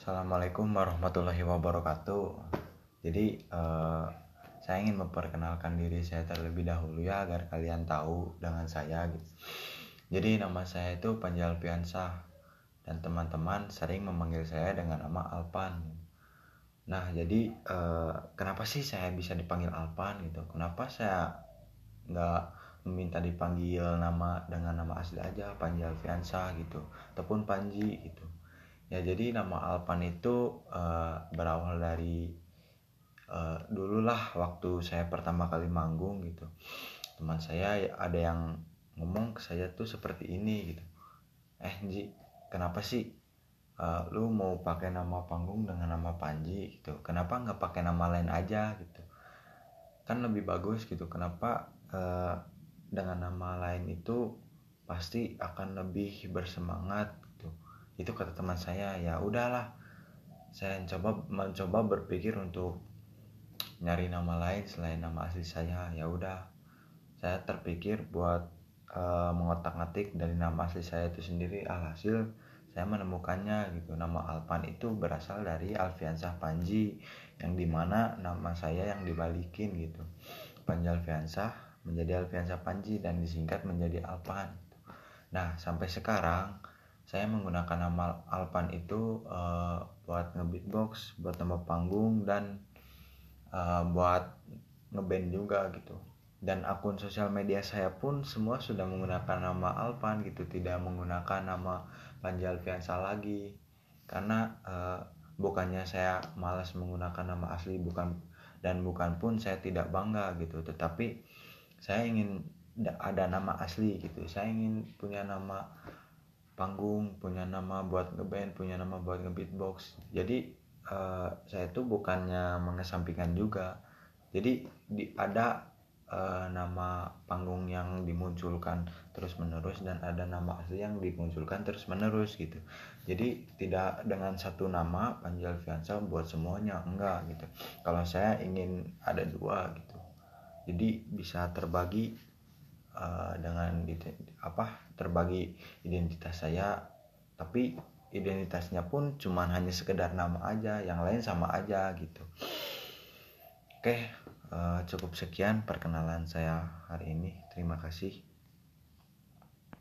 Assalamualaikum warahmatullahi wabarakatuh. Jadi eh, saya ingin memperkenalkan diri saya terlebih dahulu ya agar kalian tahu dengan saya gitu. Jadi nama saya itu Panjal Piansah dan teman-teman sering memanggil saya dengan nama Alpan. Nah jadi eh, kenapa sih saya bisa dipanggil Alpan gitu? Kenapa saya nggak meminta dipanggil nama dengan nama asli aja Panjal Piansah gitu ataupun Panji gitu ya jadi nama Alpan itu uh, berawal dari uh, dululah waktu saya pertama kali manggung gitu. Teman saya ada yang ngomong ke saya tuh seperti ini gitu. Eh Ji kenapa sih uh, lu mau pakai nama panggung dengan nama Panji? Gitu. Kenapa nggak pakai nama lain aja? Gitu. Kan lebih bagus gitu. Kenapa uh, dengan nama lain itu pasti akan lebih bersemangat itu kata teman saya ya udahlah saya coba mencoba berpikir untuk nyari nama lain selain nama asli saya. Ya udah saya terpikir buat uh, mengotak-ngatik dari nama asli saya itu sendiri. Alhasil saya menemukannya gitu. Nama Alpan itu berasal dari Alfiansah Panji yang di mana nama saya yang dibalikin gitu. Panji Alfiansah menjadi Alfiansah Panji dan disingkat menjadi Alpan nah sampai sekarang saya menggunakan nama Alpan itu uh, buat ngebeatbox, buat nama panggung dan uh, buat ngeband juga gitu. Dan akun sosial media saya pun semua sudah menggunakan nama Alpan gitu, tidak menggunakan nama Panji Alfiansa lagi. Karena uh, bukannya saya malas menggunakan nama asli bukan dan bukan pun saya tidak bangga gitu, tetapi saya ingin ada nama asli gitu. Saya ingin punya nama panggung punya nama buat ngeband punya nama buat ngebeatbox. Jadi uh, saya tuh bukannya mengesampingkan juga. Jadi di, ada uh, nama panggung yang dimunculkan terus menerus dan ada nama asli yang dimunculkan terus menerus gitu. Jadi tidak dengan satu nama Panjal Fiansa buat semuanya enggak gitu. Kalau saya ingin ada dua gitu. Jadi bisa terbagi uh, dengan apa terbagi identitas saya. Tapi identitasnya pun cuman hanya sekedar nama aja yang lain sama aja gitu. Oke uh, cukup sekian perkenalan saya hari ini. Terima kasih